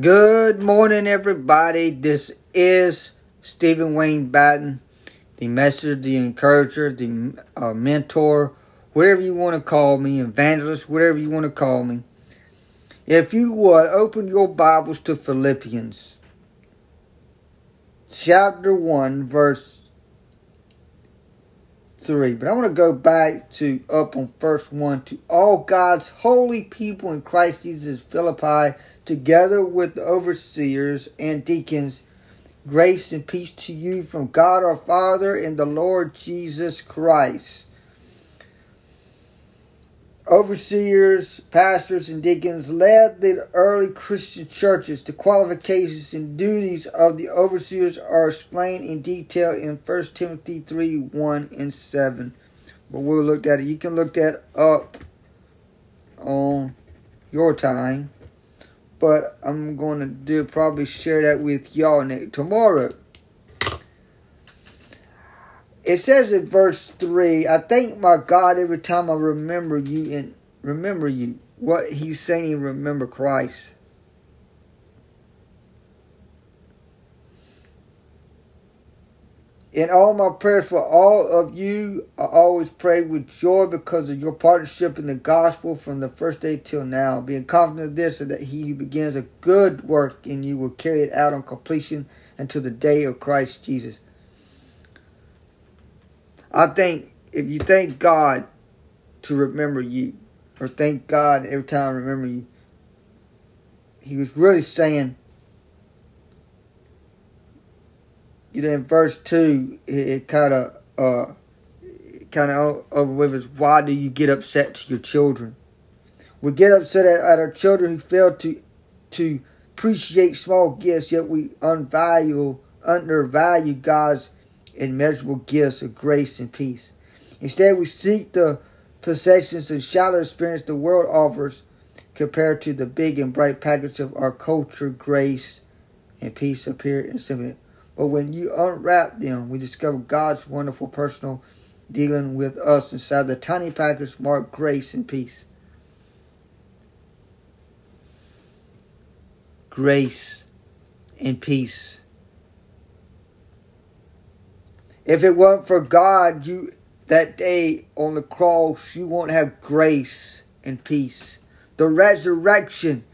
Good morning, everybody. This is Stephen Wayne Batten, the messenger, the encourager, the uh, mentor, whatever you want to call me, evangelist, whatever you want to call me. If you would open your Bibles to Philippians chapter 1, verse 3. But I want to go back to up on verse 1 to all God's holy people in Christ Jesus Philippi together with the overseers and deacons, grace and peace to you from God our Father and the Lord Jesus Christ. Overseers, pastors, and deacons led the early Christian churches. The qualifications and duties of the overseers are explained in detail in 1 Timothy 3 1 and 7. But we'll look at it. You can look that up on your time but I'm going to do probably share that with y'all tomorrow. It says in verse 3, I thank my God every time I remember you and remember you. What he's saying, remember Christ. In all my prayers for all of you, I always pray with joy because of your partnership in the gospel from the first day till now, being confident of this, that he who begins a good work in you will carry it out on completion until the day of Christ Jesus. I think if you thank God to remember you, or thank God every time I remember you, he was really saying, you know, in verse two, it, kind of, uh, kind of over with is why do you get upset to your children? We get upset at, at our children who fail to, to appreciate small gifts, yet we unvalue, undervalue God's immeasurable gifts of grace and peace. Instead, we seek the possessions and shallow experience the world offers compared to the big and bright package of our culture, grace, and peace appear in but when you unwrap them, we discover God's wonderful personal dealing with us inside the tiny package marked grace and peace. Grace and peace. If it weren't for God, you that day on the cross, you won't have grace and peace. The resurrection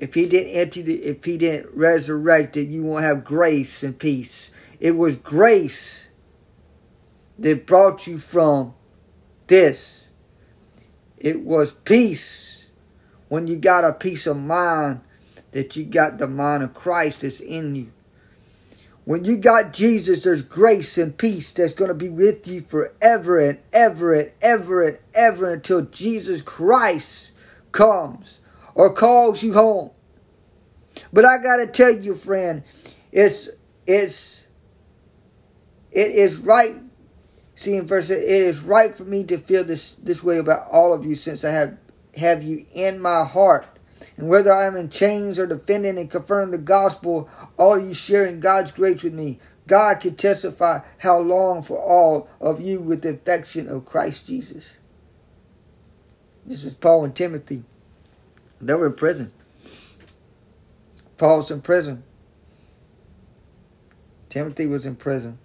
if he didn't empty the, if he didn't resurrect it, you won't have grace and peace. It was grace that brought you from this. It was peace when you got a peace of mind that you got the mind of Christ that's in you. When you got Jesus, there's grace and peace that's going to be with you forever and ever and ever and ever until Jesus Christ comes or calls you home. But I gotta tell you, friend, it's it's it is right. See in verse it is right for me to feel this this way about all of you since I have have you in my heart. And whether I am in chains or defending and confirming the gospel, all you sharing God's grace with me. God can testify how long for all of you with the affection of Christ Jesus. This is Paul and Timothy. They were in prison. Paul's in prison. Timothy was in prison.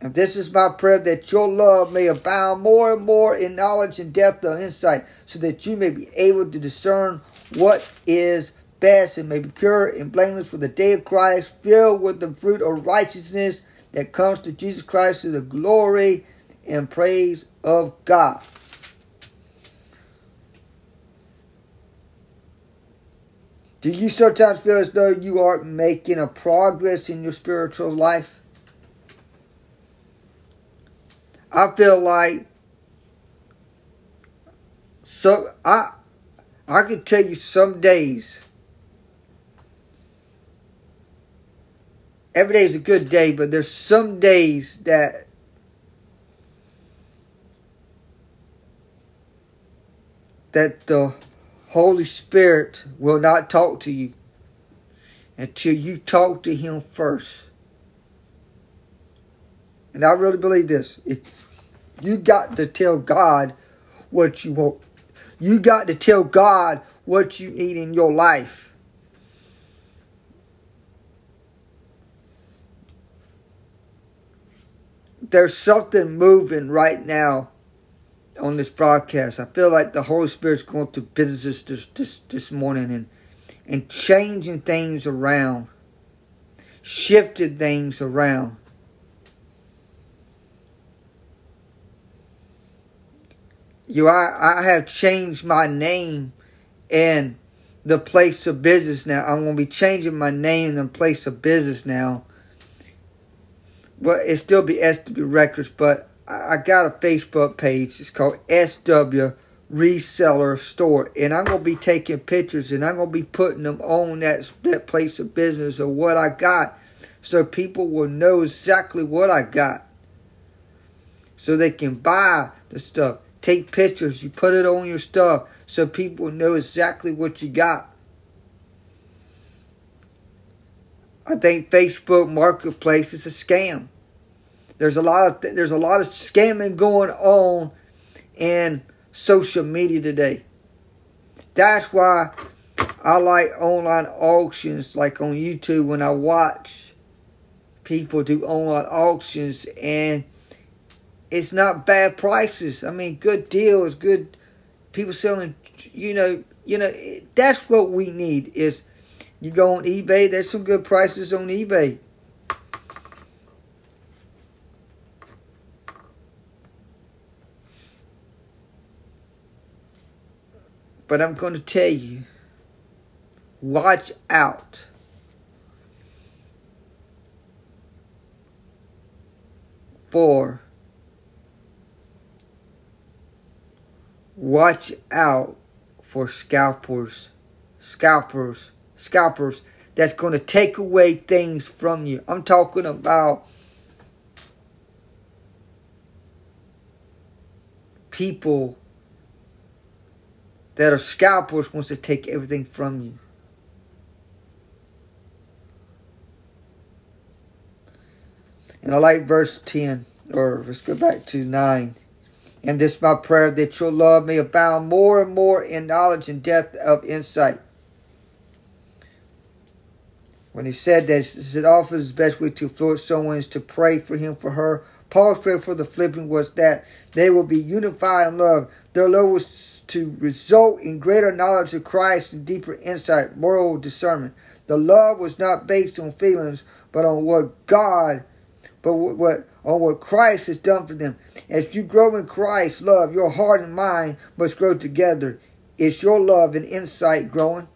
And this is my prayer that your love may abound more and more in knowledge and depth of insight, so that you may be able to discern what is best and may be pure and blameless for the day of Christ, filled with the fruit of righteousness that comes to Jesus Christ to the glory and praise of God. Do you sometimes feel as though you aren't making a progress in your spiritual life? I feel like so I I can tell you some days every day is a good day, but there's some days that that the Holy Spirit will not talk to you until you talk to Him first. And I really believe this. If you got to tell God what you want, You got to tell God what you need in your life. There's something moving right now on this broadcast. I feel like the Holy Spirit's going through business this, this, this morning and, and changing things around, shifted things around. You, I, I have changed my name and the place of business now. I'm going to be changing my name and the place of business now. Well, it still be SW Records, but I got a Facebook page. It's called SW Reseller Store, and I'm gonna be taking pictures and I'm gonna be putting them on that that place of business of what I got, so people will know exactly what I got, so they can buy the stuff. Take pictures. You put it on your stuff so people know exactly what you got. I think Facebook Marketplace is a scam. There's a lot of th- there's a lot of scamming going on in social media today. That's why I like online auctions like on YouTube when I watch people do online auctions and it's not bad prices. I mean good deals, good people selling you know, you know that's what we need is you go on eBay, there's some good prices on eBay. But I'm going to tell you watch out. For watch out for scalpers, scalpers, scalpers that's going to take away things from you. I'm talking about people that are scalpers wants to take everything from you. And I like verse 10, or let's go back to 9. And this is my prayer that your love may abound more and more in knowledge and depth of insight. When he said that, he said, often best way to influence someone is to pray for him, for her. Paul's prayer for the Philippians was that they will be unified in love. Their love was to result in greater knowledge of Christ and deeper insight, moral discernment. The love was not based on feelings, but on what God, but what on what Christ has done for them. As you grow in Christ's love, your heart and mind must grow together. Is your love and insight growing?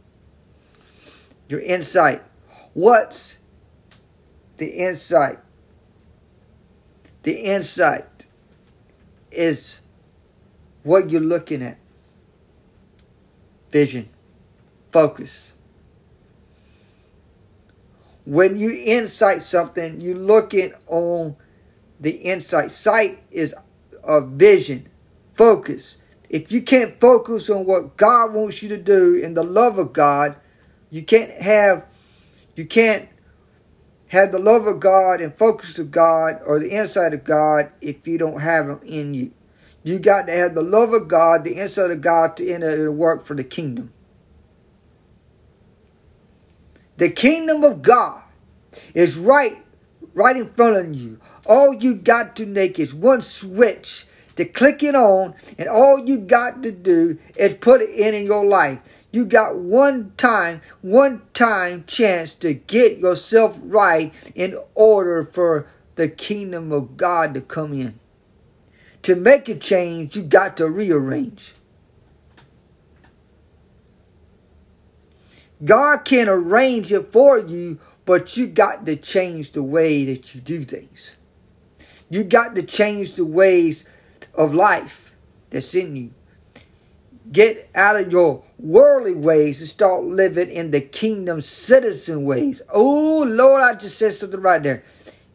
Your insight. What's the insight? The insight is what you're looking at vision, focus. When you insight something, you're looking on the insight. Sight is a vision, focus. If you can't focus on what God wants you to do in the love of God, you can't have you can't have the love of God and focus of God or the insight of God if you don't have them in you. You got to have the love of God, the insight of God to enter the work for the kingdom. The kingdom of God is right, right in front of you. All you got to make is one switch to click it on, and all you got to do is put it in in your life. You got one time, one time chance to get yourself right in order for the kingdom of God to come in to make a change, you got to rearrange. God can arrange it for you, but you got to change the way that you do things. You got to change the ways of life that's in you. Get out of your worldly ways and start living in the kingdom citizen ways. Oh, Lord, I just said something right there.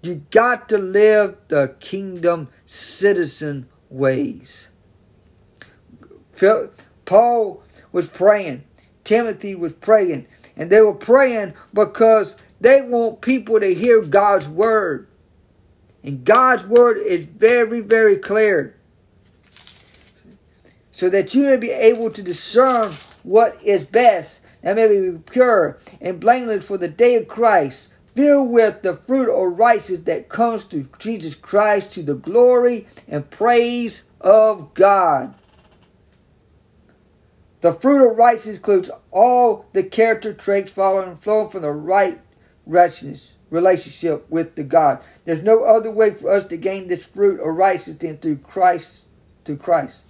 You got to live the kingdom citizen ways. Paul was praying, Timothy was praying, and they were praying because they want people to hear God's word. And God's word is very, very clear. so that you may be able to discern what is best, and may be pure and blameless for the day of Christ, filled with the fruit of righteousness that comes through Jesus Christ to the glory and praise of God. The fruit of righteousness includes all the character traits following flowing from the right righteousness relationship with the God. There's no other way for us to gain this fruit of righteousness than through Christ, through Christ.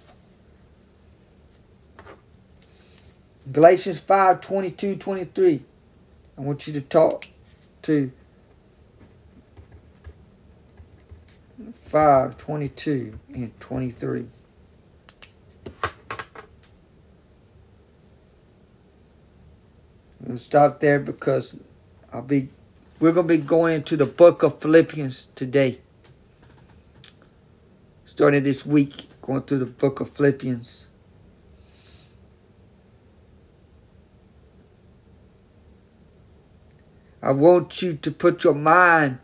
Galatians 5, 22, 23. I want you to talk to 5, 22, and 23. We'll stop there because I'll be we're to be going to the book of Philippians today. Starting this week, going through the book of Philippians. I want you to put your mind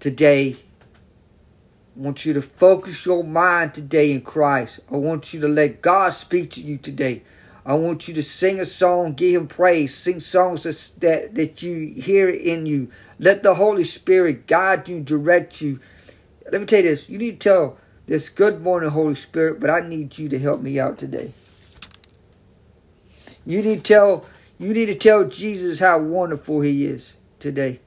today. I want you to focus your mind today in Christ. I want you to let God speak to you today. I want you to sing a song, give him praise, sing songs that, that you hear in you. Let the Holy Spirit guide you, direct you. Let me tell you this. You need to tell this good morning, Holy Spirit, but I need you to help me out today. You need to tell you need to tell Jesus how wonderful he is today.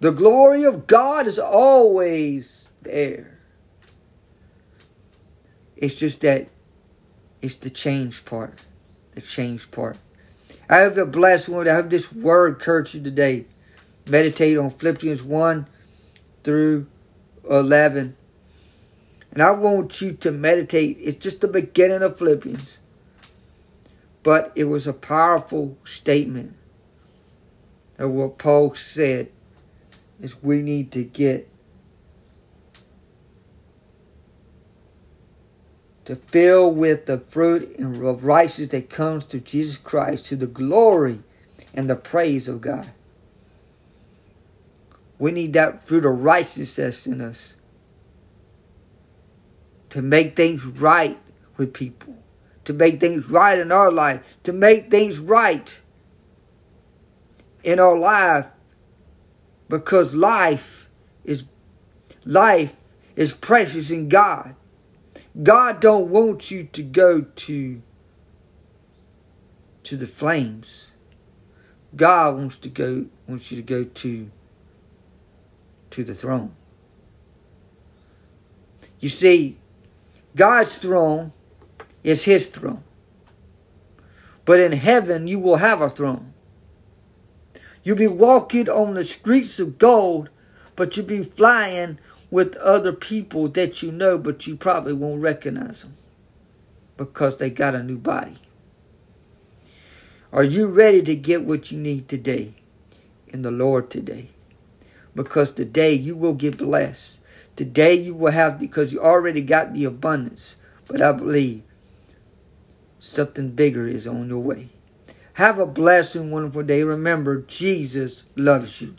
The glory of God is always there. It's just that it's the change part. The change part. I have a blessed one. I have this word curse you today. Meditate on Philippians 1 through 11. And I want you to meditate. It's just the beginning of Philippians. But it was a powerful statement of what Paul said is we need to get to fill with the fruit of righteousness that comes through Jesus Christ to the glory and the praise of God. We need that fruit of righteousness in us to make things right with people, to make things right in our life, to make things right in our life because life is life is precious in God. God don't want you to go to to the flames. God wants to go wants you to go to to the throne. You see, God's throne is his throne. But in heaven you will have a throne. You'll be walking on the streets of gold, but you'll be flying with other people that you know, but you probably won't recognize them because they got a new body. Are you ready to get what you need today in the Lord today? Because today you will get blessed. Today you will have, because you already got the abundance. But I believe something bigger is on your way. Have a blessed and wonderful day. Remember, Jesus loves you.